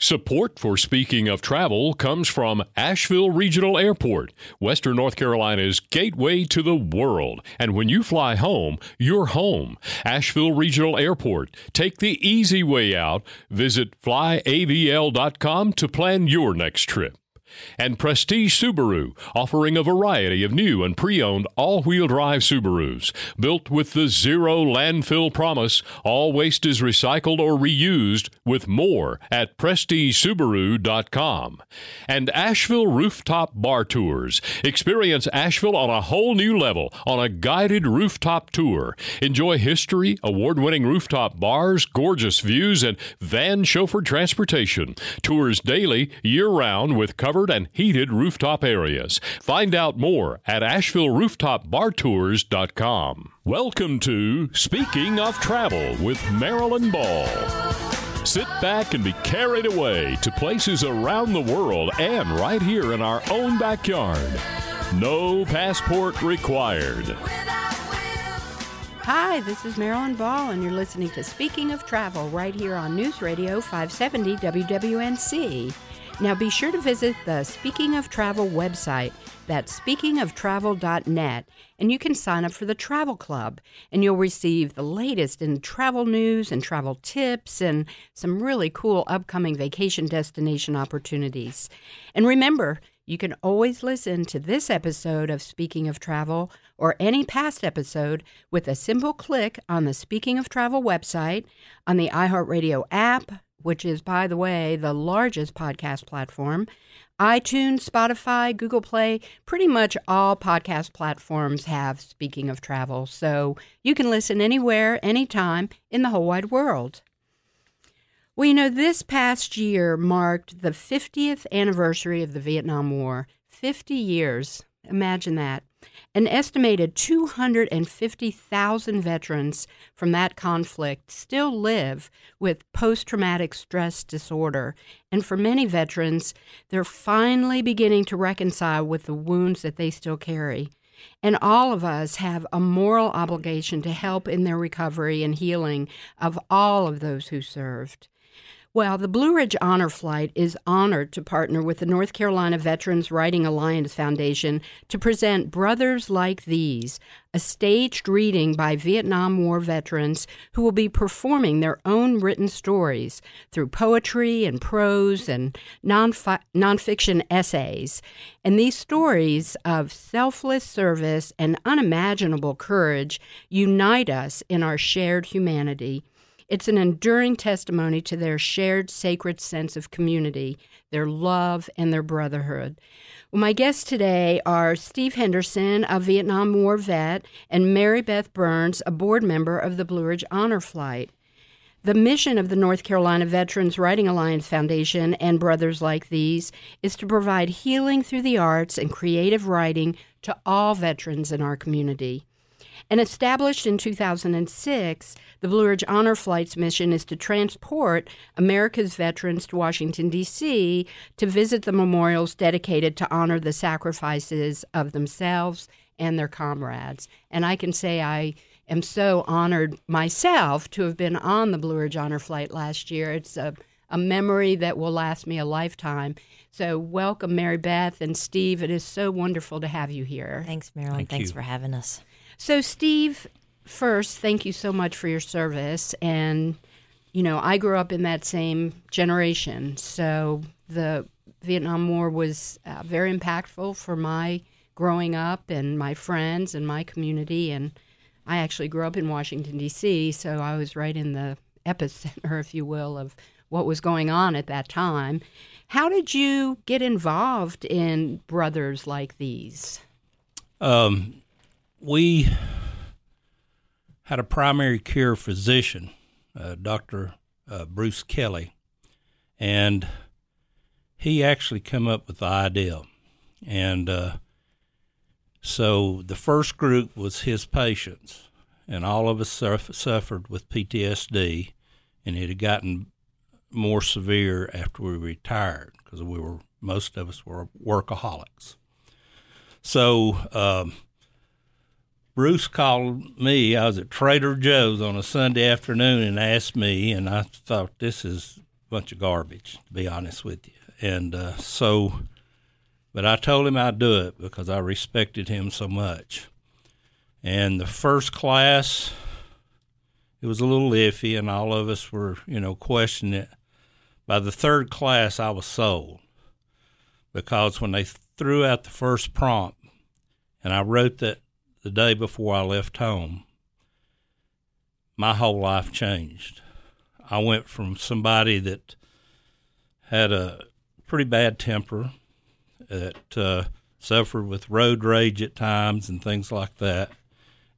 Support for Speaking of Travel comes from Asheville Regional Airport, Western North Carolina's gateway to the world. And when you fly home, you're home. Asheville Regional Airport. Take the easy way out. Visit flyavl.com to plan your next trip and Prestige Subaru, offering a variety of new and pre owned all wheel drive Subarus. Built with the zero landfill promise, all waste is recycled or reused, with more at PrestigeSubaru.com. And Asheville Rooftop Bar Tours. Experience Asheville on a whole new level on a guided rooftop tour. Enjoy history, award winning rooftop bars, gorgeous views, and van chauffeured transportation. Tours daily, year round, with covered covered and heated rooftop areas. Find out more at AshevilleRooftopBarTours.com. Welcome to Speaking of Travel with Marilyn Ball. Sit back and be carried away to places around the world and right here in our own backyard. No passport required. Hi, this is Marilyn Ball, and you're listening to Speaking of Travel right here on News Radio 570 WWNC. Now be sure to visit the Speaking of Travel website. That's speakingoftravel.net, and you can sign up for the Travel Club, and you'll receive the latest in travel news and travel tips and some really cool upcoming vacation destination opportunities. And remember, you can always listen to this episode of Speaking of Travel or any past episode with a simple click on the Speaking of Travel website, on the iHeartRadio app, which is, by the way, the largest podcast platform, iTunes, Spotify, Google Play, pretty much all podcast platforms have Speaking of Travel. So you can listen anywhere, anytime in the whole wide world. Well, you know, this past year marked the 50th anniversary of the Vietnam War. 50 years. Imagine that. An estimated 250,000 veterans from that conflict still live with post traumatic stress disorder. And for many veterans, they're finally beginning to reconcile with the wounds that they still carry. And all of us have a moral obligation to help in their recovery and healing of all of those who served. Well, the Blue Ridge Honor Flight is honored to partner with the North Carolina Veterans Writing Alliance Foundation to present Brothers Like These, a staged reading by Vietnam War veterans who will be performing their own written stories through poetry and prose and non-fi- nonfiction essays. And these stories of selfless service and unimaginable courage unite us in our shared humanity. It's an enduring testimony to their shared sacred sense of community, their love, and their brotherhood. Well, my guests today are Steve Henderson, a Vietnam War vet, and Mary Beth Burns, a board member of the Blue Ridge Honor Flight. The mission of the North Carolina Veterans Writing Alliance Foundation and Brothers Like These is to provide healing through the arts and creative writing to all veterans in our community. And established in 2006, the Blue Ridge Honor Flight's mission is to transport America's veterans to Washington, D.C. to visit the memorials dedicated to honor the sacrifices of themselves and their comrades. And I can say I am so honored myself to have been on the Blue Ridge Honor Flight last year. It's a, a memory that will last me a lifetime. So, welcome, Mary Beth and Steve. It is so wonderful to have you here. Thanks, Marilyn. Thank Thanks you. for having us. So, Steve, first, thank you so much for your service. And, you know, I grew up in that same generation. So, the Vietnam War was uh, very impactful for my growing up and my friends and my community. And I actually grew up in Washington, D.C., so I was right in the epicenter, if you will, of what was going on at that time. How did you get involved in brothers like these? Um, we had a primary care physician, uh, Dr. Uh, Bruce Kelly, and he actually came up with the idea. And uh, so the first group was his patients, and all of us suff- suffered with PTSD, and it had gotten more severe after we retired because we were most of us were workaholics. So um, Bruce called me. I was at Trader Joe's on a Sunday afternoon and asked me, and I thought this is a bunch of garbage, to be honest with you. And uh, so, but I told him I'd do it because I respected him so much. And the first class, it was a little iffy, and all of us were, you know, questioning it. By the third class, I was sold because when they threw out the first prompt, and I wrote that the day before I left home, my whole life changed. I went from somebody that had a pretty bad temper, that uh, suffered with road rage at times and things like that,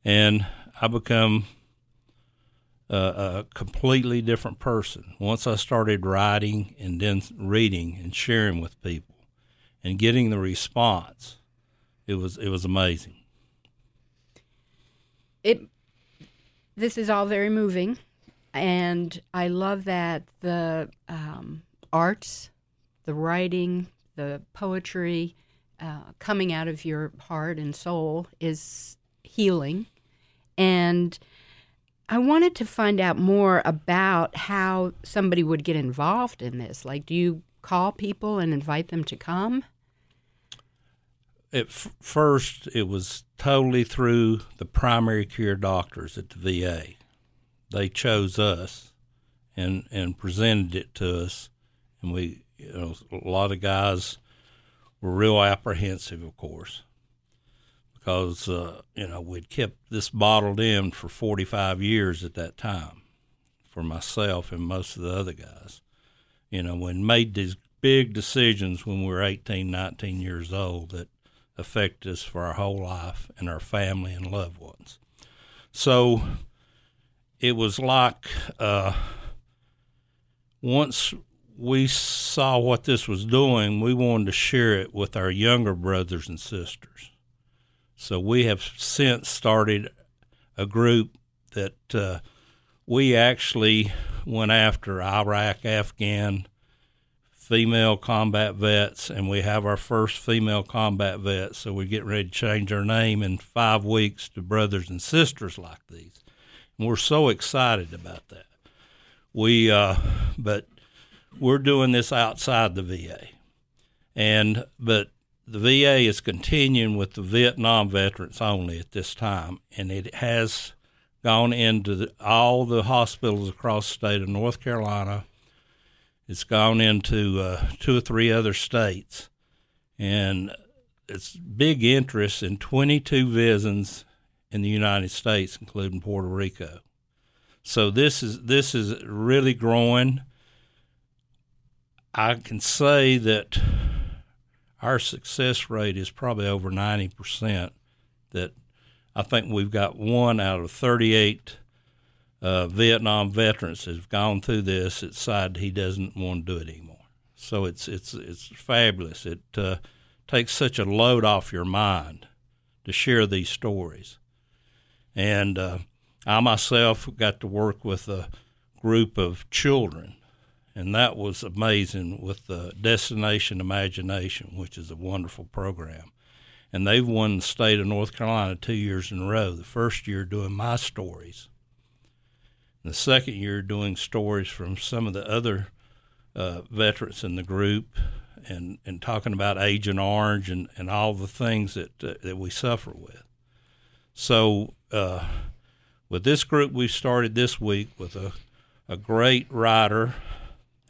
and I become a, a completely different person once I started writing and then reading and sharing with people and getting the response. It was it was amazing. It this is all very moving, and I love that the um, arts, the writing, the poetry uh, coming out of your heart and soul is healing. And I wanted to find out more about how somebody would get involved in this. Like, do you call people and invite them to come? At f- first, it was totally through the primary care doctors at the VA. They chose us and and presented it to us, and we, you know, a lot of guys were real apprehensive, of course, because uh, you know we'd kept this bottled in for 45 years at that time, for myself and most of the other guys. You know, when made these big decisions when we were 18, 19 years old that affected us for our whole life and our family and loved ones. So it was like uh, once we saw what this was doing, we wanted to share it with our younger brothers and sisters. So we have since started a group that uh, we actually went after Iraq, Afghan female combat vets, and we have our first female combat vets. So we're getting ready to change our name in five weeks to Brothers and Sisters like these. And we're so excited about that. We, uh, but we're doing this outside the VA, and but the VA is continuing with the Vietnam veterans only at this time, and it has gone into the, all the hospitals across the state of North Carolina. It's gone into uh, two or three other states, and it's big interest in 22 VISNs in the United States, including Puerto Rico. So this is this is really growing. I can say that our success rate is probably over 90%. That I think we've got one out of 38 uh, Vietnam veterans have gone through this that decided he doesn't want to do it anymore. So it's it's it's fabulous. It uh, takes such a load off your mind to share these stories, and uh, I myself got to work with a group of children and that was amazing with the Destination Imagination, which is a wonderful program. And they've won the state of North Carolina two years in a row. The first year doing my stories, the second year doing stories from some of the other uh, veterans in the group, and and talking about Agent Orange and, and all the things that uh, that we suffer with. So uh, with this group, we started this week with a a great writer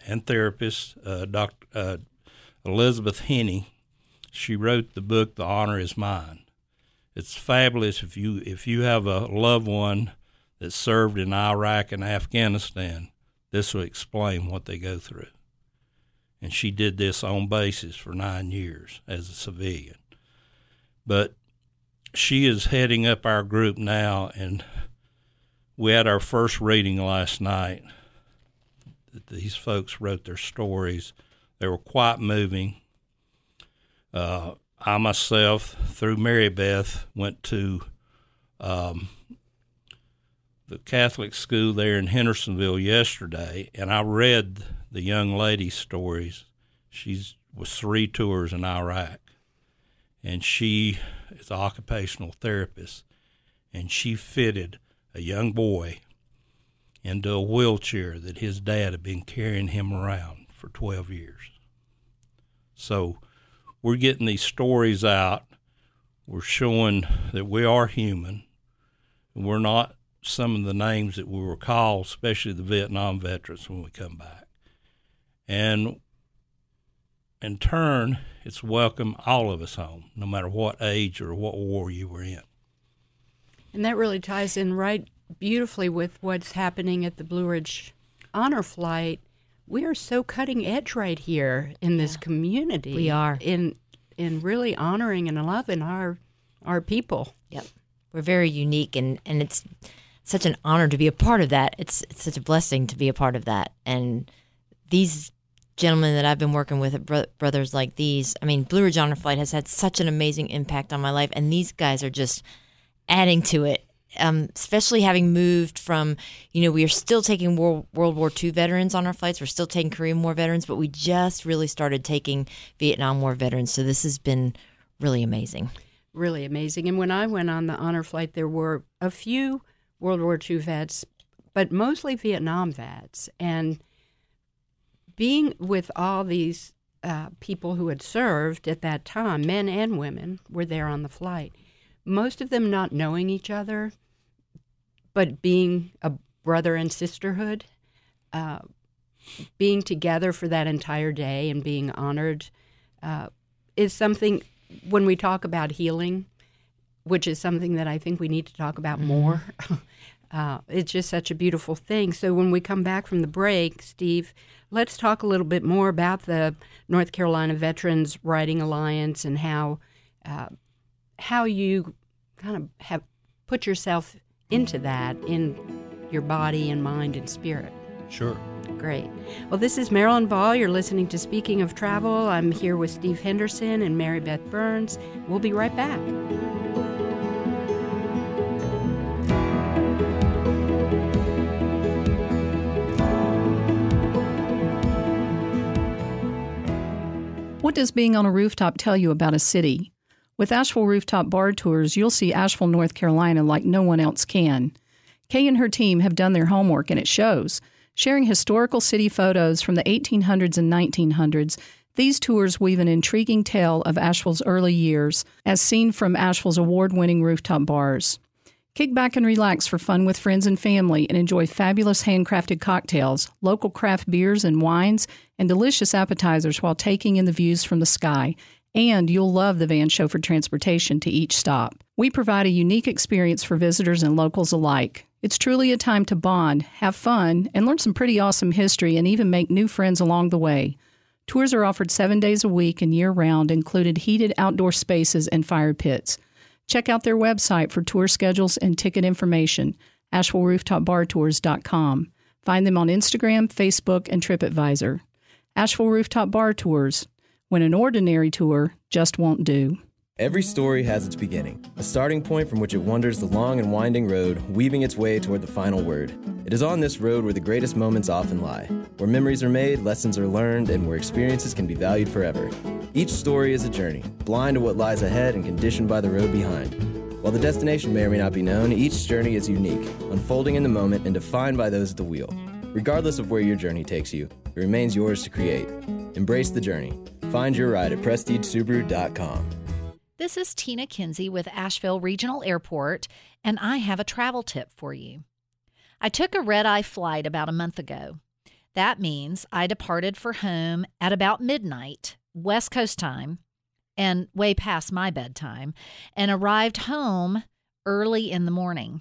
and therapist, uh, Dr. Uh, Elizabeth Heaney. She wrote the book "The Honor Is Mine." It's fabulous if you if you have a loved one that served in Iraq and Afghanistan. This will explain what they go through. And she did this on basis for nine years as a civilian. But she is heading up our group now, and we had our first reading last night these folks wrote their stories. They were quite moving. Uh, I myself, through Mary Beth, went to um, the Catholic school there in Hendersonville yesterday, and I read the young lady's stories. She was three tours in Iraq, and she is an occupational therapist, and she fitted a young boy into a wheelchair that his dad had been carrying him around for 12 years. So we're getting these stories out. We're showing that we are human. We're not some of the names that we were called, especially the Vietnam veterans when we come back. And in turn, it's welcome all of us home, no matter what age or what war you were in. And that really ties in right beautifully with what's happening at the Blue Ridge Honor Flight. We are so cutting edge right here in this yeah. community. We are in in really honoring and loving our our people. Yep, we're very unique, and and it's such an honor to be a part of that. It's it's such a blessing to be a part of that, and these gentlemen that I've been working with, bro- brothers like these. I mean, Blue Ridge Honor Flight has had such an amazing impact on my life, and these guys are just adding to it. Um, especially having moved from, you know, we are still taking World, World War II veterans on our flights. We're still taking Korean War veterans, but we just really started taking Vietnam War veterans. So this has been really amazing. Really amazing. And when I went on the honor flight, there were a few World War II vets, but mostly Vietnam vets. And being with all these uh, people who had served at that time, men and women, were there on the flight. Most of them not knowing each other, but being a brother and sisterhood, uh, being together for that entire day and being honored uh, is something when we talk about healing, which is something that I think we need to talk about mm-hmm. more. Uh, it's just such a beautiful thing. So when we come back from the break, Steve, let's talk a little bit more about the North Carolina Veterans Writing Alliance and how uh, how you kind of have put yourself into that in your body and mind and spirit. Sure. Great. Well, this is Marilyn Ball. You're listening to Speaking of Travel. I'm here with Steve Henderson and Mary Beth Burns. We'll be right back. What does being on a rooftop tell you about a city? With Asheville Rooftop Bar Tours, you'll see Asheville, North Carolina like no one else can. Kay and her team have done their homework and it shows. Sharing historical city photos from the 1800s and 1900s, these tours weave an intriguing tale of Asheville's early years, as seen from Asheville's award winning rooftop bars. Kick back and relax for fun with friends and family and enjoy fabulous handcrafted cocktails, local craft beers and wines, and delicious appetizers while taking in the views from the sky. And you'll love the van chauffeur transportation to each stop. We provide a unique experience for visitors and locals alike. It's truly a time to bond, have fun, and learn some pretty awesome history and even make new friends along the way. Tours are offered seven days a week and year round, included heated outdoor spaces and fire pits. Check out their website for tour schedules and ticket information, AshevilleRooftopBarTours.com. Find them on Instagram, Facebook, and TripAdvisor. Asheville Rooftop Bar Tours, when an ordinary tour just won't do. Every story has its beginning, a starting point from which it wanders the long and winding road, weaving its way toward the final word. It is on this road where the greatest moments often lie, where memories are made, lessons are learned, and where experiences can be valued forever. Each story is a journey, blind to what lies ahead and conditioned by the road behind. While the destination may or may not be known, each journey is unique, unfolding in the moment and defined by those at the wheel. Regardless of where your journey takes you, it remains yours to create. Embrace the journey. Find your ride at PrestigeSubaru.com. This is Tina Kinsey with Asheville Regional Airport, and I have a travel tip for you. I took a red eye flight about a month ago. That means I departed for home at about midnight, West Coast time, and way past my bedtime, and arrived home early in the morning.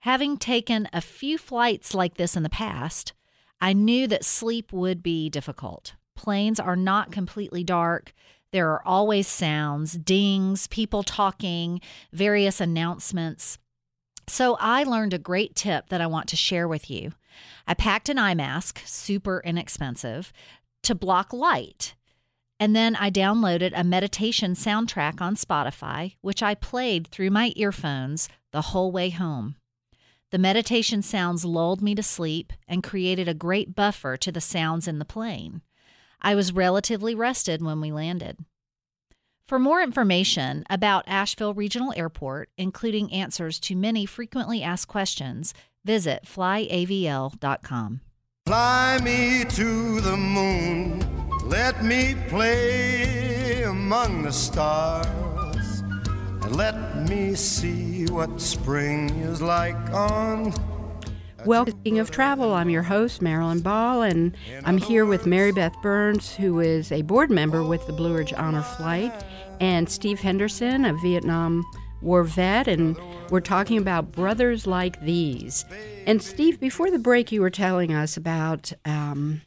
Having taken a few flights like this in the past, I knew that sleep would be difficult. Planes are not completely dark, there are always sounds, dings, people talking, various announcements. So I learned a great tip that I want to share with you. I packed an eye mask, super inexpensive, to block light. And then I downloaded a meditation soundtrack on Spotify, which I played through my earphones the whole way home. The meditation sounds lulled me to sleep and created a great buffer to the sounds in the plane. I was relatively rested when we landed. For more information about Asheville Regional Airport, including answers to many frequently asked questions, Visit flyavl.com. Fly me to the moon, let me play among the stars, and let me see what spring is like on. Well, speaking of travel, I'm your host, Marilyn Ball, and I'm here with Mary Beth Burns, who is a board member with the Blue Ridge Honor Flight, and Steve Henderson, a Vietnam War vet, and we're talking about brothers like these. And Steve, before the break, you were telling us about um,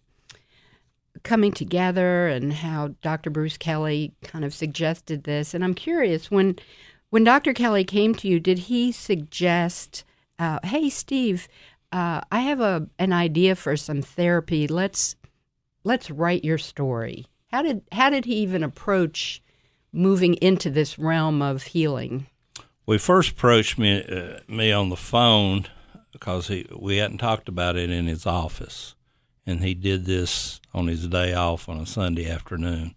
coming together and how Dr. Bruce Kelly kind of suggested this. And I'm curious when when Dr. Kelly came to you, did he suggest, uh, "Hey, Steve, uh, I have a an idea for some therapy. Let's let's write your story." How did how did he even approach moving into this realm of healing? We first approached me uh, me on the phone because he, we hadn't talked about it in his office, and he did this on his day off on a Sunday afternoon,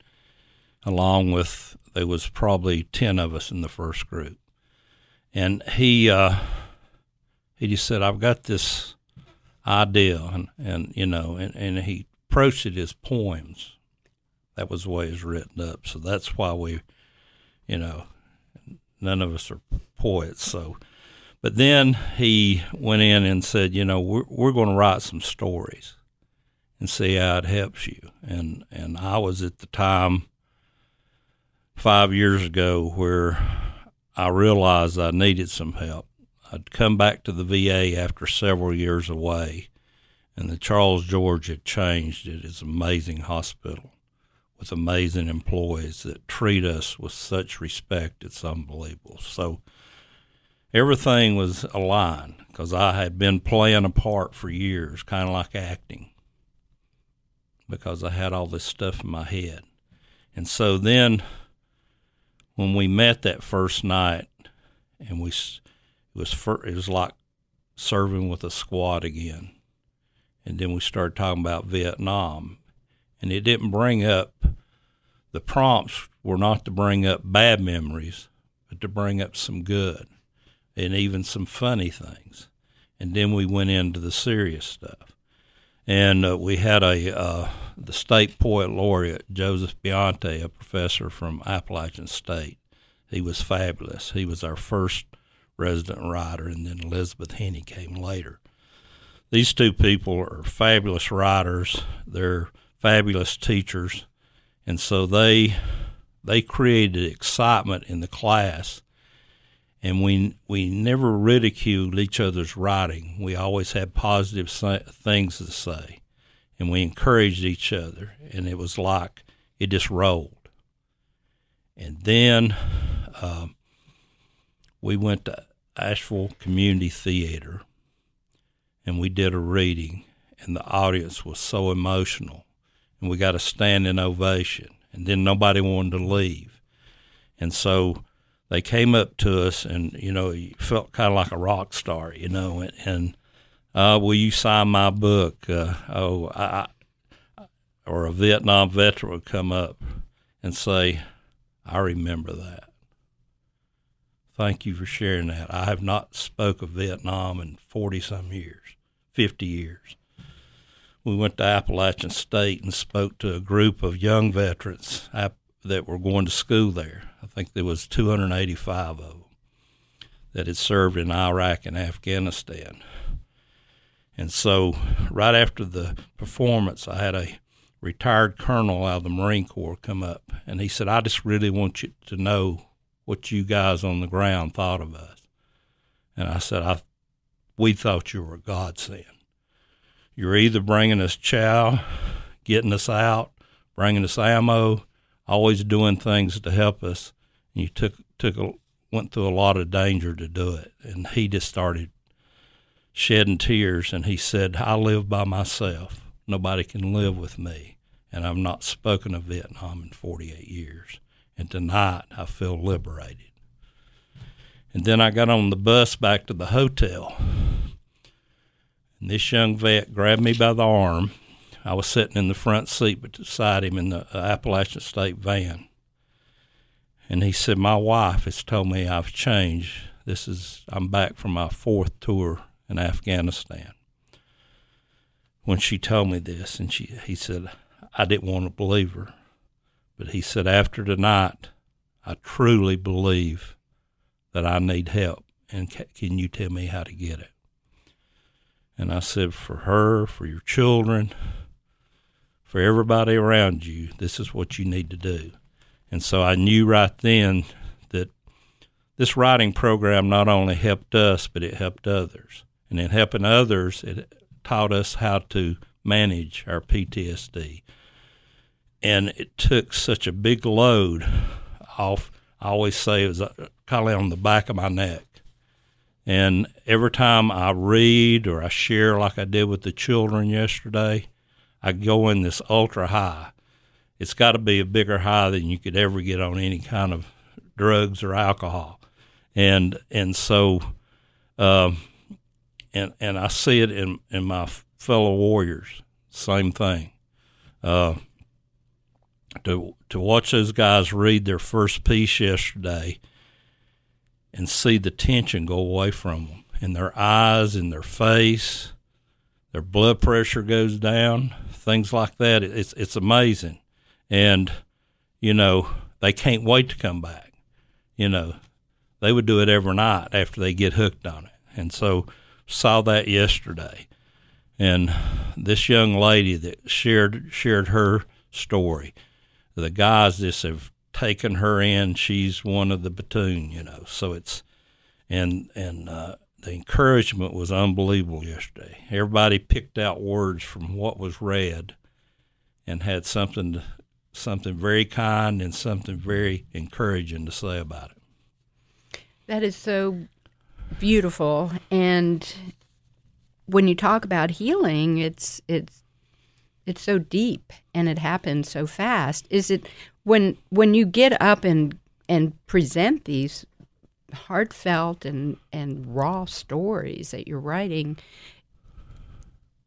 along with there was probably ten of us in the first group, and he uh, he just said, "I've got this idea," and, and you know, and, and he approached it as poems. That was the way it was written up, so that's why we, you know, none of us are poets, so but then he went in and said, you know, we're, we're going to write some stories and see how it helps you. And, and I was at the time five years ago where I realized I needed some help. I'd come back to the VA after several years away, and the Charles George had changed. It is an amazing hospital with amazing employees that treat us with such respect. It's unbelievable. So everything was aligned because I had been playing a part for years, kind of like acting, because I had all this stuff in my head. And so then when we met that first night, and we was for, it was like serving with a squad again, and then we started talking about Vietnam, and it didn't bring up the prompts were not to bring up bad memories, but to bring up some good and even some funny things. And then we went into the serious stuff. And uh, we had a uh, the state poet laureate Joseph Bathanti, a professor from Appalachian State. He was fabulous. He was our first resident writer, and then Elizabeth Heaney came later. These two people are fabulous writers. They're fabulous teachers, and so they they created excitement in the class and we we never ridiculed each other's writing. We always had positive things to say, and we encouraged each other. And it was like it just rolled. And then um, we went to Asheville Community Theater, and we did a reading, and the audience was so emotional, and we got a standing ovation. And then nobody wanted to leave, and so they came up to us and you know you felt kind of like a rock star you know and, and uh, will you sign my book uh, oh I, or a Vietnam veteran would come up and say I remember that thank you for sharing that. I have not spoke of Vietnam in 40 some years 50 years. We went to Appalachian State and spoke to a group of young veterans that were going to school there. I think there was 285 of them that had served in Iraq and Afghanistan. And so, right after the performance, I had a retired colonel out of the Marine Corps come up, and he said, "I just really want you to know what you guys on the ground thought of us." And I said, "I, we thought you were a godsend. You're either bringing us chow, getting us out, bringing us ammo, always doing things to help us. And you took took a, went through a lot of danger to do it, and he just started shedding tears. And he said, "I live by myself. Nobody can live with me, and I've not spoken of Vietnam in 48 years. And tonight I feel liberated." And then I got on the bus back to the hotel. And this young vet grabbed me by the arm I was sitting in the front seat beside him in the uh, Appalachian State van. And he said, My wife has told me I've changed. This is, I'm back from my fourth tour in Afghanistan. When she told me this, and she he said, I didn't want to believe her, but he said, after tonight, I truly believe that I need help, and ca- can you tell me how to get it? And I said, for her, for your children, for everybody around you, this is what you need to do. And so I knew right then that this writing program not only helped us, but it helped others. And in helping others, it taught us how to manage our PTSD. And it took such a big load off. I always say it was kind of on the back of my neck. And every time I read or I share, like I did with the children yesterday, I go in this ultra high. It's got to be a bigger high than you could ever get on any kind of drugs or alcohol, and and so, um, and and I see it in in my fellow warriors. Same thing. Uh, to to watch those guys read their first piece yesterday and see the tension go away from them in their eyes, in their face, their blood pressure goes down, things like that. It's it's amazing, and you know they can't wait to come back. You know, they would do it every night after they get hooked on it, and so saw that yesterday. And this young lady that shared shared her story, the guys just have taken her in. She's one of the platoon, you know. So it's and and uh, the encouragement was unbelievable yesterday. Everybody picked out words from what was read, and had something something very kind and something very encouraging to say about it. That is so beautiful, and when you talk about healing, it's it's it's so deep and it happens so fast. Is it when when you get up and and present these heartfelt and and raw stories that you're writing?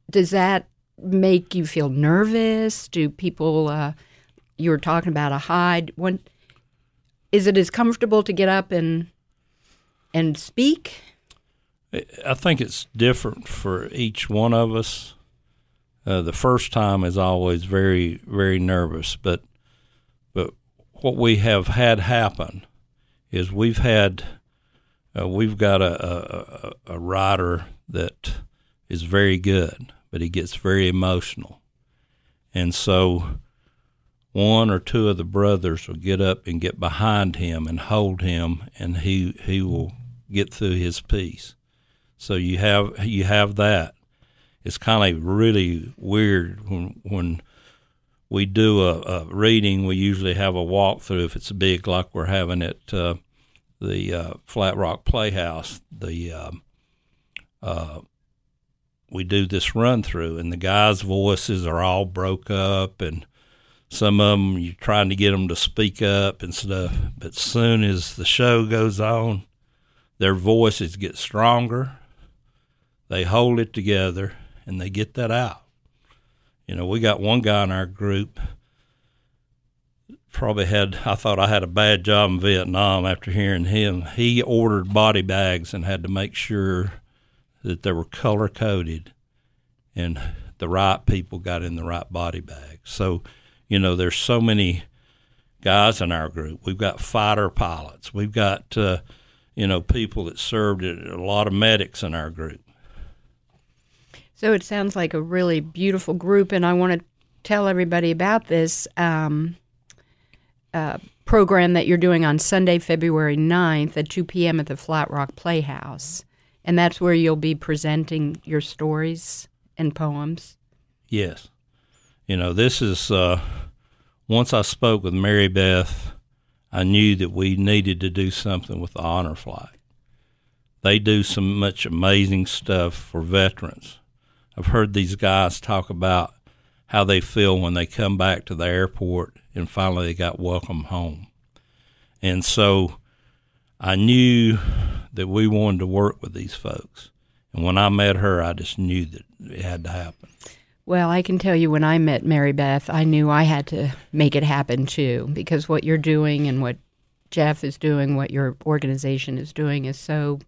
Does that make you feel nervous? Do people uh, you were talking about a hide? When is it as comfortable to get up and and speak? I think it's different for each one of us. Uh, the first time is always very, very nervous, but but what we have had happen is we've had uh, we've got a, a a writer that is very good, but he gets very emotional, and so one or two of the brothers will get up and get behind him and hold him, and he he will get through his piece. So you have you have that. It's kind of really weird when when we do a, a reading. We usually have a walkthrough if it's big, like we're having at uh, the uh, Flat Rock Playhouse. The uh, uh, we do this run through, and the guys' voices are all broke up, and some of them you're trying to get them to speak up and stuff. But soon as the show goes on, their voices get stronger they hold it together and they get that out. You know, we got one guy in our group probably had I thought I had a bad job in Vietnam after hearing him. He ordered body bags and had to make sure that they were color coded and the right people got in the right body bag. So, you know, there's so many guys in our group. We've got fighter pilots. We've got uh, you know people that served a lot of medics in our group. So it sounds like a really beautiful group, and I want to tell everybody about this um, uh, program that you're doing on Sunday, February 9th at 2 p.m. at the Flat Rock Playhouse. And that's where you'll be presenting your stories and poems. Yes. You know, this is, uh, once I spoke with Mary Beth, I knew that we needed to do something with the honor flight. They do so much amazing stuff for veterans I've heard these guys talk about how they feel when they come back to the airport and finally they got welcome home. And so I knew that we wanted to work with these folks. And when I met her, I just knew that it had to happen. Well, I can tell you when I met Mary Beth, I knew I had to make it happen too, because what you're doing and what Jeff is doing, what your organization is doing is so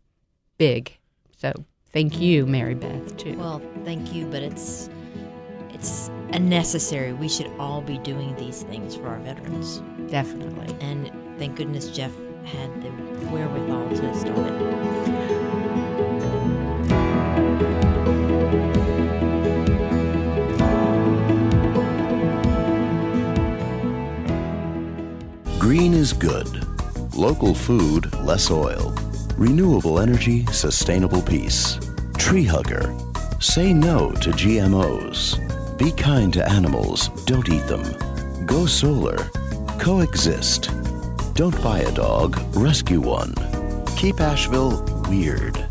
big. So thank you, Mary Beth, too. Well, thank you, but it's it's unnecessary. We should all be doing these things for our veterans. Definitely. And thank goodness Jeff had the wherewithal to start it. Green is good. Local food, less oil. Renewable energy, sustainable peace. Tree hugger. Say no to GMOs. Be kind to animals, don't eat them. Go solar. Coexist. Don't buy a dog, rescue one. Keep Asheville weird.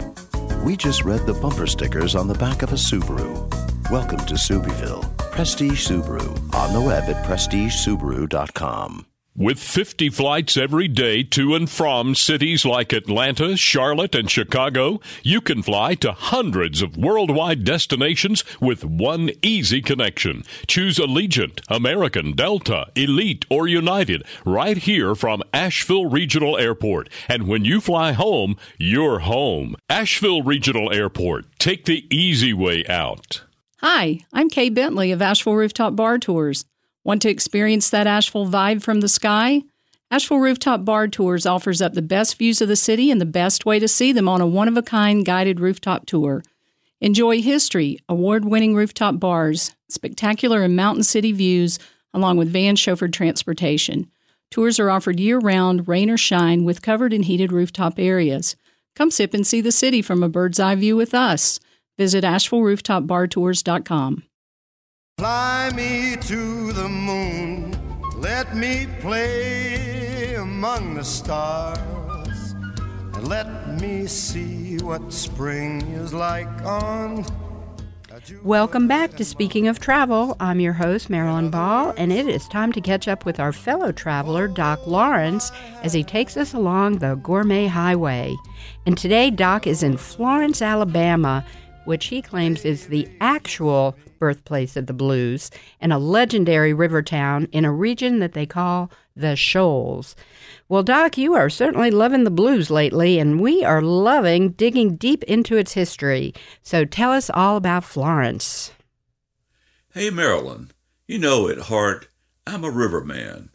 We just read the bumper stickers on the back of a Subaru. Welcome to Subieville. Prestige Subaru. On the web at prestigesubaru.com. With 50 flights every day to and from cities like Atlanta, Charlotte, and Chicago, you can fly to hundreds of worldwide destinations with one easy connection. Choose Allegiant, American, Delta, Elite, or United right here from Asheville Regional Airport. And when you fly home, you're home. Asheville Regional Airport. Take the easy way out. Hi, I'm Kay Bentley of Asheville Rooftop Bar Tours. Want to experience that Asheville vibe from the sky? Asheville Rooftop Bar Tours offers up the best views of the city and the best way to see them on a one of a kind guided rooftop tour. Enjoy history, award winning rooftop bars, spectacular and mountain city views, along with van chauffeured transportation. Tours are offered year round, rain or shine, with covered and heated rooftop areas. Come sip and see the city from a bird's eye view with us. Visit AshevilleRooftopBarTours.com. Fly me to the moon, let me play among the stars, and let me see what spring is like on. Welcome back to Speaking of Travel. I'm your host, Marilyn Ball, and it is time to catch up with our fellow traveler, Doc Lawrence, as he takes us along the Gourmet Highway. And today, Doc is in Florence, Alabama, which he claims is the actual birthplace of the blues and a legendary river town in a region that they call the Shoals. Well, Doc, you are certainly loving the blues lately, and we are loving digging deep into its history. So tell us all about Florence. Hey, Marilyn, you know at heart, I'm a riverman,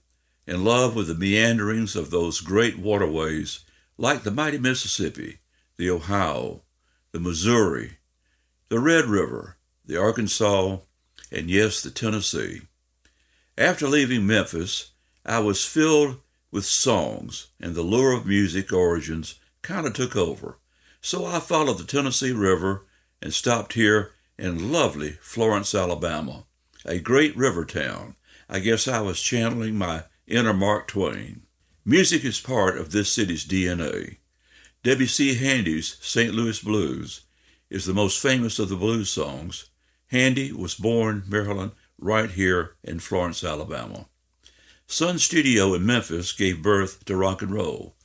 in love with the meanderings of those great waterways like the mighty Mississippi, the Ohio, the Missouri, the Red River, the Arkansas, and yes, the Tennessee. After leaving Memphis, I was filled with songs, and the lure of music origins kind of took over. So I followed the Tennessee River and stopped here in lovely Florence, Alabama, a great river town. I guess I was channeling my inner Mark Twain. Music is part of this city's DNA. W.C. Handy's St. Louis Blues is the most famous of the blues songs. Handy was born, Marilyn, right here in Florence, Alabama. Sun Studio in Memphis gave birth to rock and roll,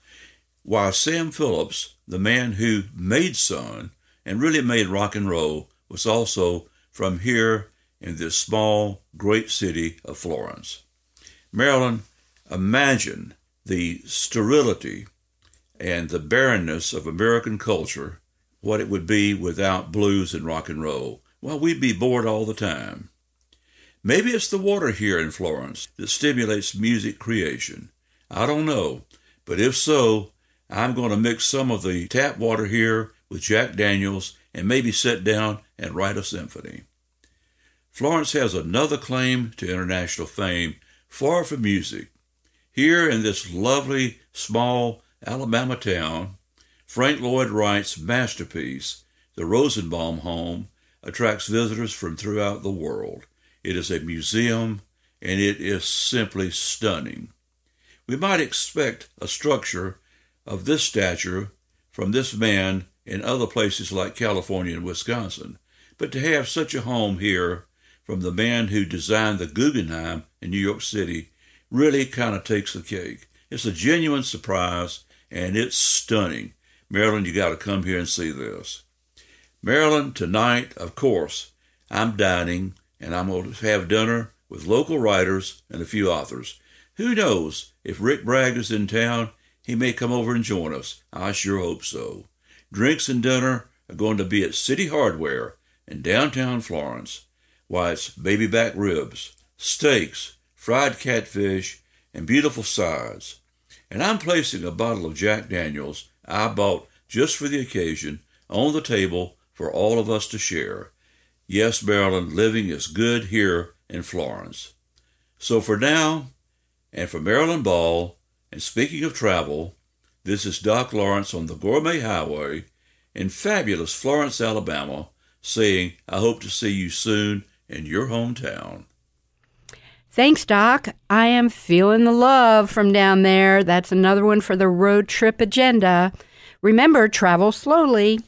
while Sam Phillips, the man who made Sun and really made rock and roll, was also from here in this small, great city of Florence. Marilyn, imagine the sterility and the barrenness of American culture, what it would be without blues and rock and roll. Well, we'd be bored all the time. Maybe it's the water here in Florence that stimulates music creation. I don't know, but if so, I'm going to mix some of the tap water here with Jack Daniels and maybe sit down and write a symphony. Florence has another claim to international fame far from music. Here in this lovely, small Alabama town, Frank Lloyd Wright's masterpiece, the Rosenbaum Home, attracts visitors from throughout the world. It is a museum and it is simply stunning. We might expect a structure of this stature from this man in other places like California and Wisconsin, but to have such a home here from the man who designed the Guggenheim in New York City really kind of takes the cake. It's a genuine surprise and it's stunning. Marilyn, you got to come here and see this. Marilyn, tonight, of course, I'm dining and I'm going to have dinner with local writers and a few authors. Who knows if Rick Bragg is in town, he may come over and join us. I sure hope so. Drinks and dinner are going to be at City Hardware in downtown Florence. Why, it's baby back ribs, steaks, fried catfish, and beautiful sides. And I'm placing a bottle of Jack Daniels I bought just for the occasion on the table for all of us to share. Yes, Marilyn, living is good here in Florence. So for now, and for Marilyn Ball, and speaking of travel, this is Doc Lawrence on the Gourmet Highway in fabulous Florence, Alabama, saying, I hope to see you soon in your hometown. Thanks, Doc. I am feeling the love from down there. That's another one for the road trip agenda. Remember, travel slowly.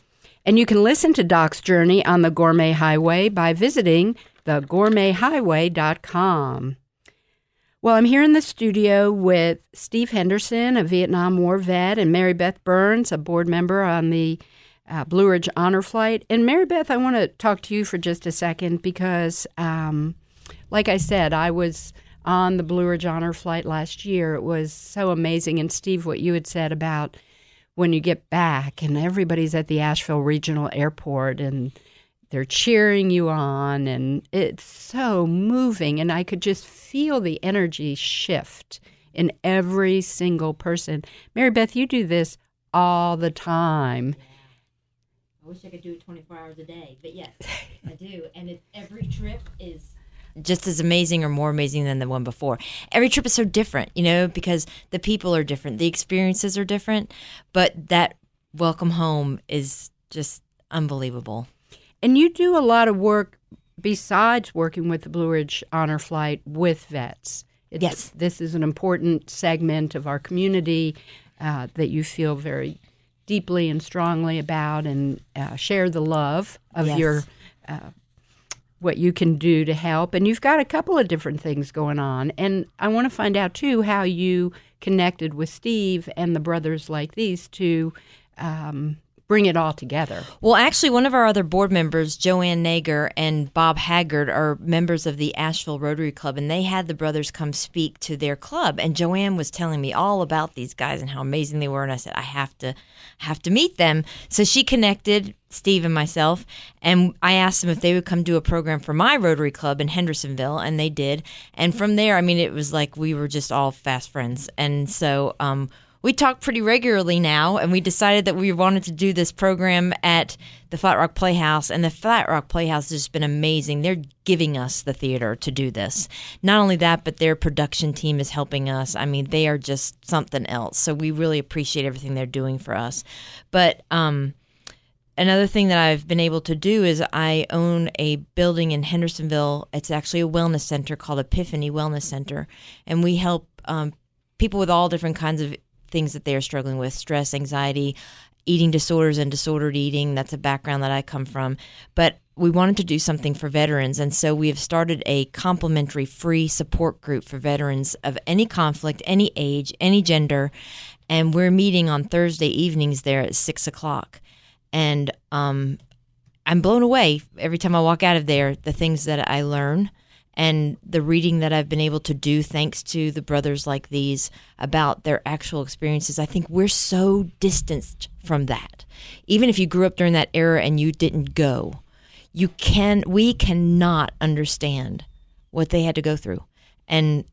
And you can listen to Doc's journey on the Gourmet Highway by visiting thegourmethighway.com. Well, I'm here in the studio with Steve Henderson, a Vietnam War vet, and Mary Beth Burns, a board member on the uh, Blue Ridge Honor Flight. And Mary Beth, I want to talk to you for just a second because, um, like I said, I was on the Blue Ridge Honor Flight last year. It was so amazing. And Steve, what you had said about when you get back and everybody's at the Asheville Regional Airport and they're cheering you on and it's so moving and i could just feel the energy shift in every single person mary beth you do this all the time I wish I could do it 24 hours a day, but yes, I do. And every trip is just as amazing or more amazing than the one before. Every trip is so different, you know, because the people are different, the experiences are different, but that welcome home is just unbelievable. And you do a lot of work besides working with the Blue Ridge Honor Flight with vets. It's, Yes. This is an important segment of our community uh, that you feel very deeply and strongly about and uh, share the love of Yes. your. Uh, what you can do to help. And you've got a couple of different things going on. And I want to find out, too, how you connected with Steve and the brothers like these to um, bring it all together. Well, actually, one of our other board members, Joanne Nager and Bob Haggard, are members of the Asheville Rotary Club, and they had the brothers come speak to their club. And Joanne was telling me all about these guys and how amazing they were. And I said, I have to, have to meet them. So she connected Steve and myself, and I asked them if they would come do a program for my Rotary Club in Hendersonville, and they did. And from there, I mean, it was like we were just all fast friends. And so, um, we talk pretty regularly now, and we decided that we wanted to do this program at the Flat Rock Playhouse. And the Flat Rock Playhouse has just been amazing. They're giving us the theater to do this. Not only that, but their production team is helping us. I mean, they are just something else. So we really appreciate everything they're doing for us. But um, another thing that I've been able to do is I own a building in Hendersonville. It's actually a wellness center called Epiphany Wellness Center, and we help um, people with all different kinds of things that they are struggling with stress, anxiety, eating disorders, and disordered eating. That's a background that I come from. But we wanted to do something for veterans, and so we have started a complimentary free support group for veterans of any conflict, any age, any gender. And we're meeting on Thursday evenings there at six o'clock. And um, I'm blown away every time I walk out of there, the things that I learn and the reading that I've been able to do thanks to the brothers like these about their actual experiences. I think we're so distanced from that. Even if you grew up during that era and you didn't go, you can we cannot understand what they had to go through. And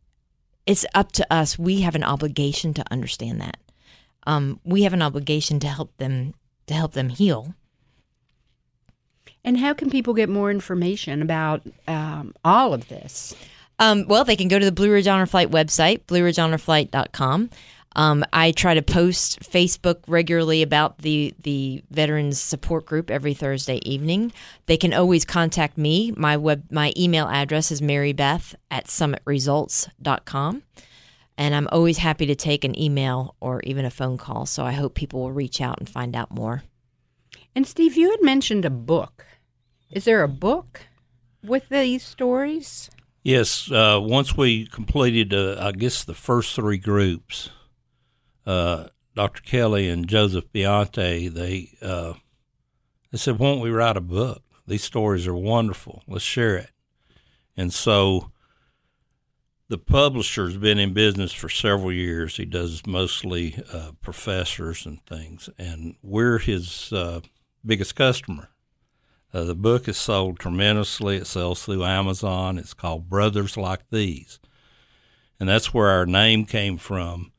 it's up to us. We have an obligation to understand that. Um, we have an obligation to help them to help them heal. And how can people get more information about um, all of this? Um, well, they can go to the Blue Ridge Honor Flight website, blueridgehonorflight.com. Um, I try to post Facebook regularly about the the Veterans Support Group every Thursday evening. They can always contact me. My web my email address is marybeth at summitresults.com. And I'm always happy to take an email or even a phone call. So I hope people will reach out and find out more. And Steve, you had mentioned a book. Is there a book with these stories? Yes, uh, once we completed, uh, I guess, the first three groups, uh, Dr. Kelly and Joseph Bathanti, they uh, they said, "Why don't we write a book? These stories are wonderful. Let's share it." And so, the publisher's been in business for several years. He does mostly uh, professors and things, and we're his uh, biggest customer. Uh, the book is sold tremendously. It sells through Amazon. It's called Brothers Like These. And that's where our name came from.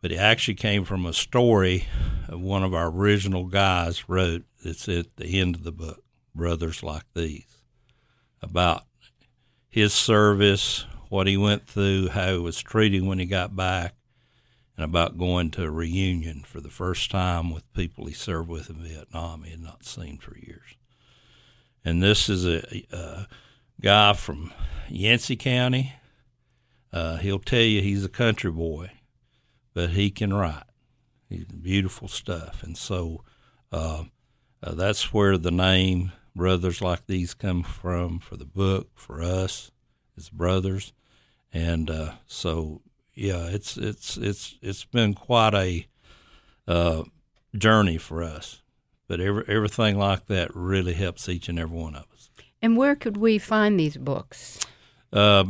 But it actually came from a story of one of our original guys wrote that's at the end of the book, Brothers Like These, about his service, what he went through, how he was treated when he got back, and about going to a reunion for the first time with people he served with in Vietnam he had not seen for years. And this is a, a guy from Yancey County. Uh, he'll tell you he's a country boy, but he can write. He's beautiful stuff. And so uh, uh, that's where the name Brothers Like These come from for the book, for us as brothers. And uh, so yeah, it's it's it's it's been quite a uh, journey for us. But every, everything like that really helps each and every one of us. And where could we find these books? Uh,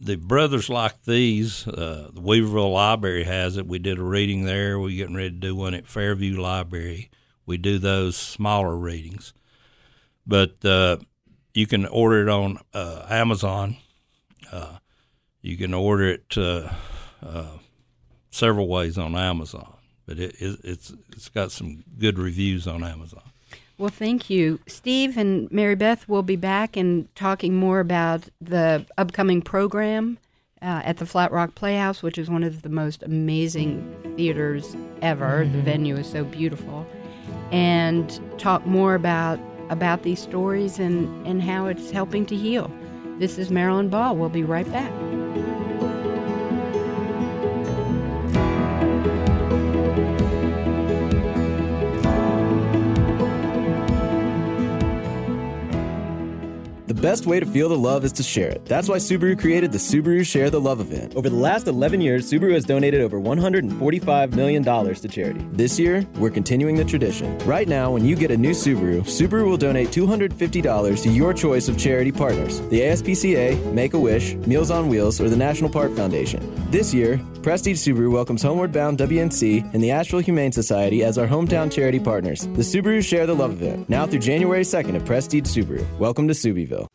the brothers like these, uh, the Weaverville Library has it. We did a reading there. We're getting ready to do one at Fairview Library. We do those smaller readings, but uh, you can order it on uh, Amazon. You can order it uh, uh, several ways on Amazon, but it, it, it's it's got some good reviews on Amazon. Well, thank you. Steve and Mary Beth will be back and talking more about the upcoming program uh, at the Flat Rock Playhouse, which is one of the most amazing theaters ever. The venue is so beautiful. And talk more about about these stories and, and how it's helping to heal. This is Marilyn Ball. We'll be right back. Best way to feel the love is to share it. That's why Subaru created the Subaru Share the Love event. Over the last 11 years, Subaru has donated over $145 million to charity. This year, we're continuing the tradition. Right now, when you get a new Subaru, Subaru will donate $250 to your choice of charity partners the ASPCA, Make a Wish, Meals on Wheels, or the National Park Foundation. This year, Prestige Subaru welcomes Homeward Bound WNC and the Asheville Humane Society as our hometown charity partners. The Subaru Share the Love event, now through January 2nd at Prestige Subaru. Welcome to Subieville.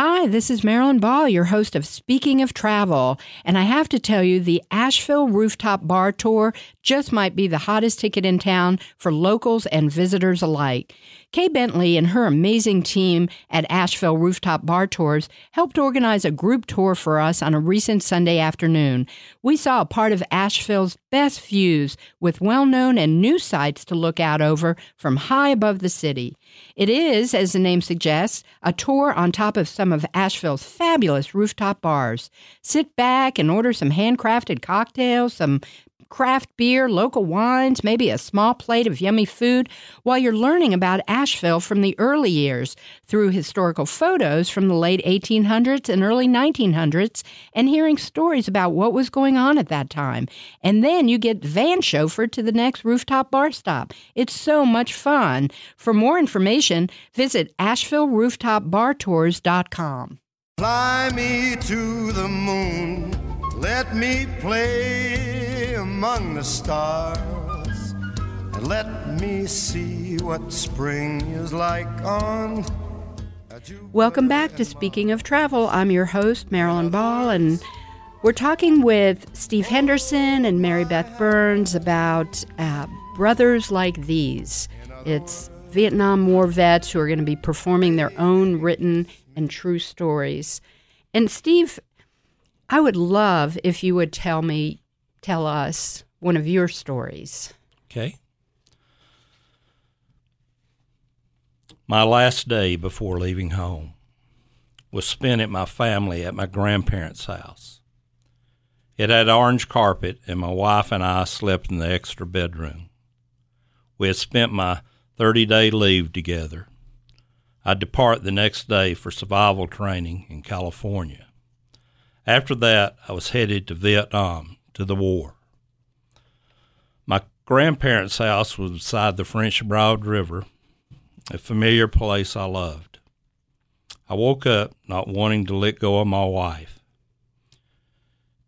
Hi, this is Marilyn Ball, your host of Speaking of Travel. And I have to tell you, the Asheville Rooftop Bar Tour just might be the hottest ticket in town for locals and visitors alike. Kay Bentley and her amazing team at Asheville Rooftop Bar Tours helped organize a group tour for us on a recent Sunday afternoon. We saw a part of Asheville's best views with well known and new sights to look out over from high above the city. It is, as the name suggests, a tour on top of some of Asheville's fabulous rooftop bars. Sit back and order some handcrafted cocktails, some craft beer, local wines, maybe a small plate of yummy food while you're learning about Asheville from the early years through historical photos from the late 1800s and early 1900s and hearing stories about what was going on at that time. And then you get van chauffeured to the next rooftop bar stop. It's so much fun. For more information, visit AshevilleRooftopBarTours.com. Fly me to the moon, let me play among the stars, and let me see what spring is like on. Welcome back to Speaking of Travel. I'm your host, Marilyn Ball, and we're talking with Steve Henderson and Mary Beth Burns about uh, Brothers Like These. It's Vietnam War vets who are going to be performing their own written and true stories. And Steve, I would love if you would tell me, tell us one of your stories. Okay. My last day before leaving home was spent at my family at my grandparents' house. It had orange carpet, and my wife and I slept in the extra bedroom. We had spent my 30 day leave together. I depart the next day for survival training in California. After that, I was headed to Vietnam, to the war. My grandparents' house was beside the French Broad River, a familiar place I loved. I woke up not wanting to let go of my wife.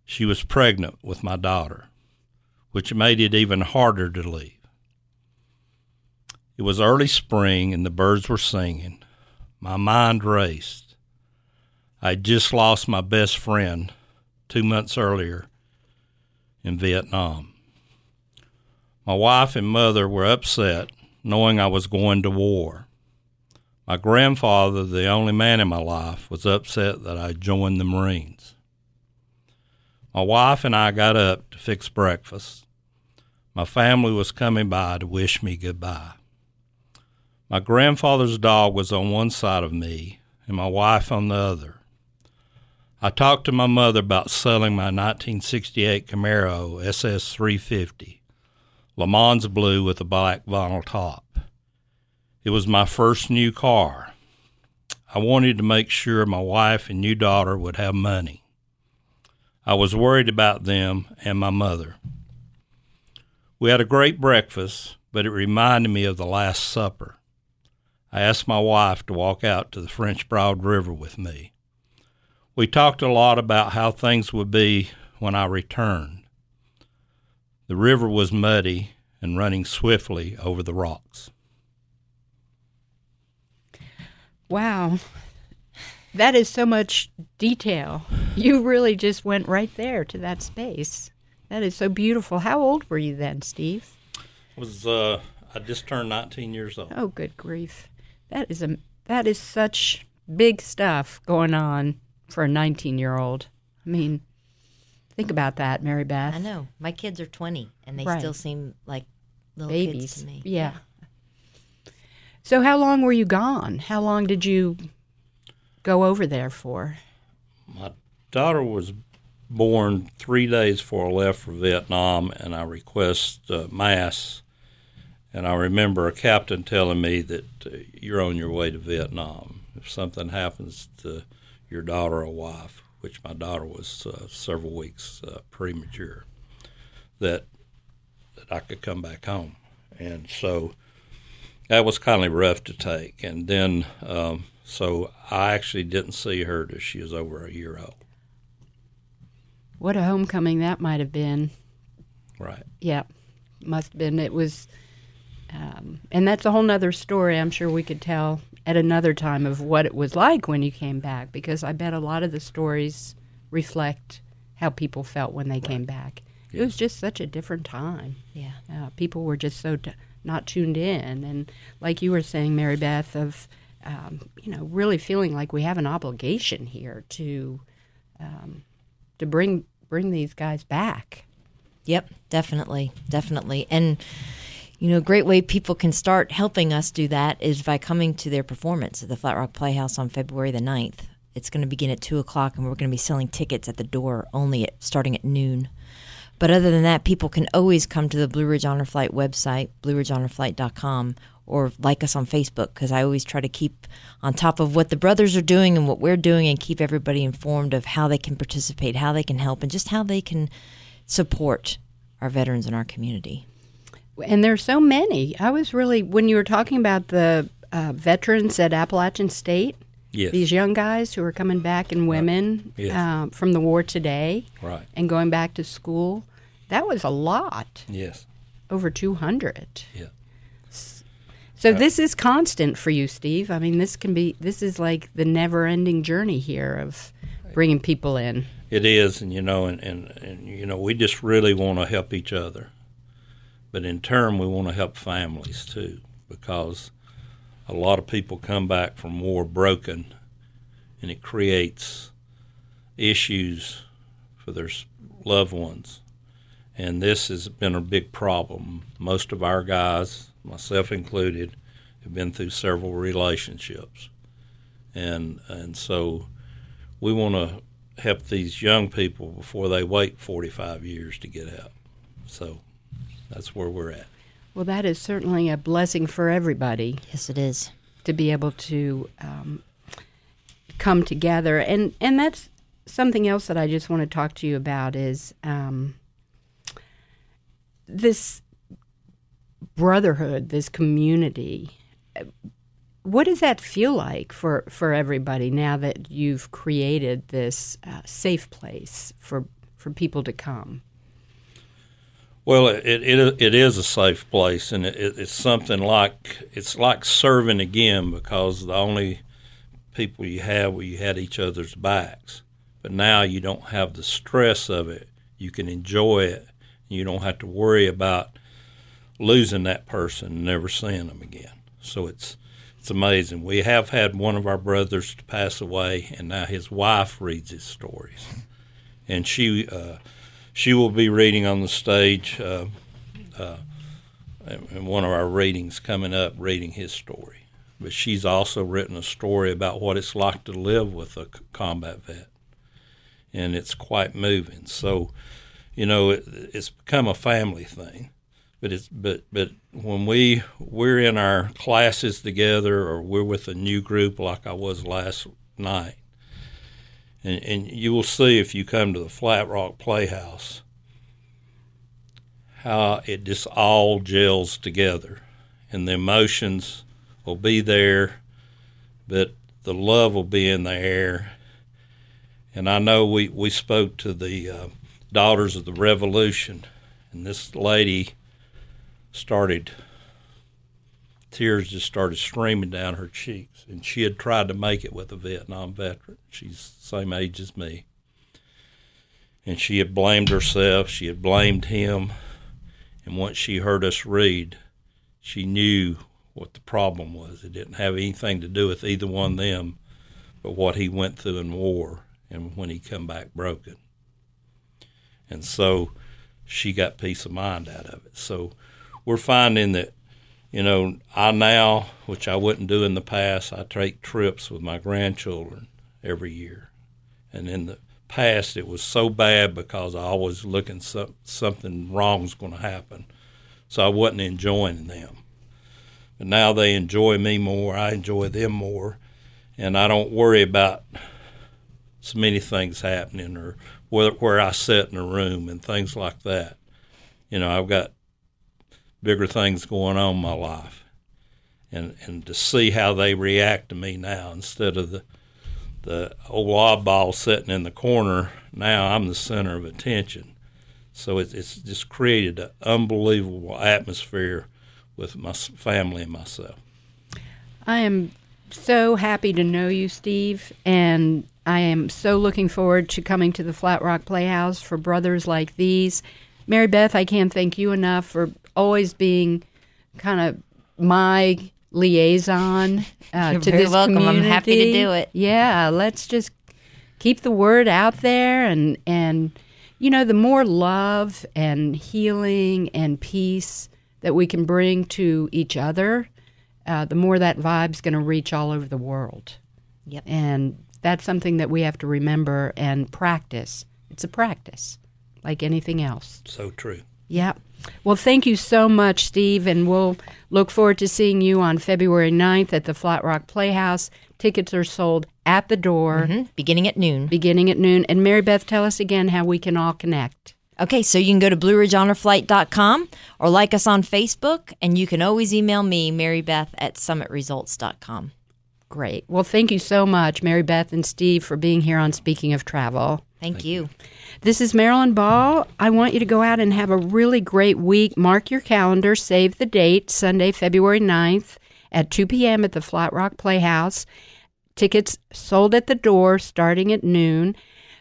She was pregnant with my daughter, which made it even harder to leave. It was early spring and the birds were singing. My mind raced. I just lost my best friend two months earlier in Vietnam. My wife and mother were upset knowing I was going to war. My grandfather, the only man in my life, was upset that I joined the Marines. My wife and I got up to fix breakfast. My family was coming by to wish me goodbye. My grandfather's dog was on one side of me and my wife on the other. I talked to my mother about selling my 1968 Camaro SS 350, Le Mans blue with a black vinyl top. It was my first new car. I wanted to make sure my wife and new daughter would have money. I was worried about them and my mother. We had a great breakfast, but it reminded me of the Last Supper. I asked my wife to walk out to the French Broad River with me. We talked a lot about how things would be when I returned. The river was muddy and running swiftly over the rocks. Wow. That is so much detail. You really just went right there to that space. That is so beautiful. How old were you then, Steve? was uh, I just turned 19 years old. Oh, good grief. That is a that is such big stuff going on for a 19-year-old. I mean, think about that, Mary Beth. I know. My kids are 20 and they Right. still seem like little Babies kids to me. Yeah. So how long were you gone? How long did you go over there for? My daughter was born three days before I left for Vietnam, and I request uh, mass. And I remember a captain telling me that uh, you're on your way to Vietnam. If something happens to your daughter or wife, which my daughter was uh, several weeks uh, premature, that that I could come back home. And so that was kind of rough to take. And then, um, so I actually didn't see her till she was over a year old. What a homecoming that might have been. Right. Yeah, must have been. It was, um, and that's a whole nother story. I'm sure we could tell at another time of what it was like when you came back, because I bet a lot of the stories reflect how people felt when they came back. It was just such a different time. Yeah. Uh, people were just so t- not tuned in, and like you were saying, Mary Beth, of um, you know, really feeling like we have an obligation here to um, to bring bring these guys back. Yep, definitely, definitely. And you know, a great way people can start helping us do that is by coming to their performance at the Flat Rock Playhouse on February the 9th. It's going to begin at two o'clock, and we're going to be selling tickets at the door only at, starting at noon. But other than that, people can always come to the Blue Ridge Honor Flight website, blueridgehonorflight.com, or like us on Facebook because I always try to keep on top of what the brothers are doing and what we're doing and keep everybody informed of how they can participate, how they can help, and just how they can support our veterans in our community. And there's so many. I was really when you were talking about the uh, veterans at Appalachian State. Yes. These young guys who are coming back and women Yes. uh, from the war today Right. and going back to school. That was a lot, Yes. over 200. Yeah. So this is constant for you, Steve. I mean, this can be this is like the never-ending journey here of bringing people in. It is, and you know, and, and, and you know, we just really want to help each other, but in turn, we want to help families too, because a lot of people come back from war broken, and it creates issues for their loved ones, and this has been a big problem. Most of our guys, myself included, have been through several relationships, and and so we want to help these young people before they wait 45 years to get out. So that's where we're at. Well, that is certainly a blessing for everybody. Yes, it is. to be able to um, come together and and that's something else that I just want to talk to you about is um, this brotherhood, this community. What does that feel like for, for everybody now that you've created this uh, safe place for for people to come? Well, it it, it is a safe place, and it, it's something like it's like serving again because the only people you have where you had each other's backs, but now you don't have the stress of it. You can enjoy it. You don't have to worry about losing that person and never seeing them again. So it's it's amazing. We have had one of our brothers to pass away, and now his wife reads his stories, and she uh, she will be reading on the stage uh, uh, in one of our readings coming up, reading his story. But she's also written a story about what it's like to live with a combat vet, and it's quite moving. So, you know, it, it's become a family thing but it's but but when we we're in our classes together or we're with a new group like I was last night, and and you will see if you come to the Flat Rock Playhouse how it just all gels together, and the emotions will be there, but the love will be in the air. And I know we, we spoke to the uh, Daughters of the Revolution, and this lady started tears just started streaming down her cheeks and she had tried to make it with a vietnam veteran. She's the same age as me. And she had blamed herself she had blamed him. And once she heard us read she knew what the problem was. It didn't have anything to do with either one of them but what he went through in war and when he come back broken. And so she got peace of mind out of it. So we're finding that, you know, I now, which I wouldn't do in the past, I take trips with my grandchildren every year. And in the past, it was so bad because I always looking some, something wrong's going to happen. So I wasn't enjoying them. But now they enjoy me more. I enjoy them more. And I don't worry about so many things happening or where, where I sit in a room and things like that. You know, I've got bigger things going on in my life. And, and to see how they react to me now instead of the the old oddball sitting in the corner, now I'm the center of attention. So it, it's just created an unbelievable atmosphere with my family and myself. I am so happy to know you, Steve, and I am so looking forward to coming to the Flat Rock Playhouse for brothers like these. Mary Beth, I can't thank you enough for always being kind of my liaison uh, You're to very this welcome. I'm happy to do it. Yeah, let's just keep the word out there, and and you know, the more love and healing and peace that we can bring to each other, uh, the more that vibe's going to reach all over the world. Yep. And that's something that we have to remember and practice. It's a practice, like anything else. So true. Yeah. Well, thank you so much, Steve, and we'll look forward to seeing you on February 9th at the Flat Rock Playhouse. Tickets are sold at the door hmm Beginning at noon. beginning at noon. And Mary Beth, tell us again how we can all connect. Okay, so you can go to blueridgehonorflight.com or like us on Facebook, and you can always email me, marybeth at summitresults.com. Great. Well, thank you so much, Mary Beth and Steve, for being here on Speaking of Travel. Thank, you. This is Marilyn Ball. I want you to go out and have a really great week. Mark your calendar, save the date, Sunday, February 9th at 2 p.m. at the Flat Rock Playhouse. Tickets sold at the door starting at noon.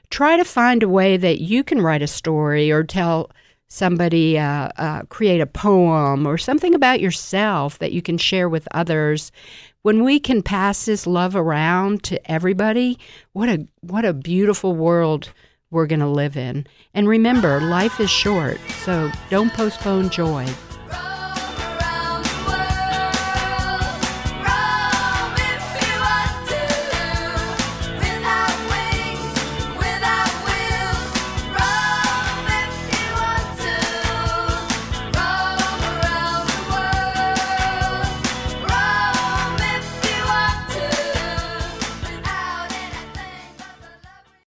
Try to find a way that you can write a story or tell somebody, uh, uh, create a poem or something about yourself that you can share with others. When we can pass this love around to everybody, what a what a beautiful world we're going to live in. And remember, life is short, so don't postpone joy.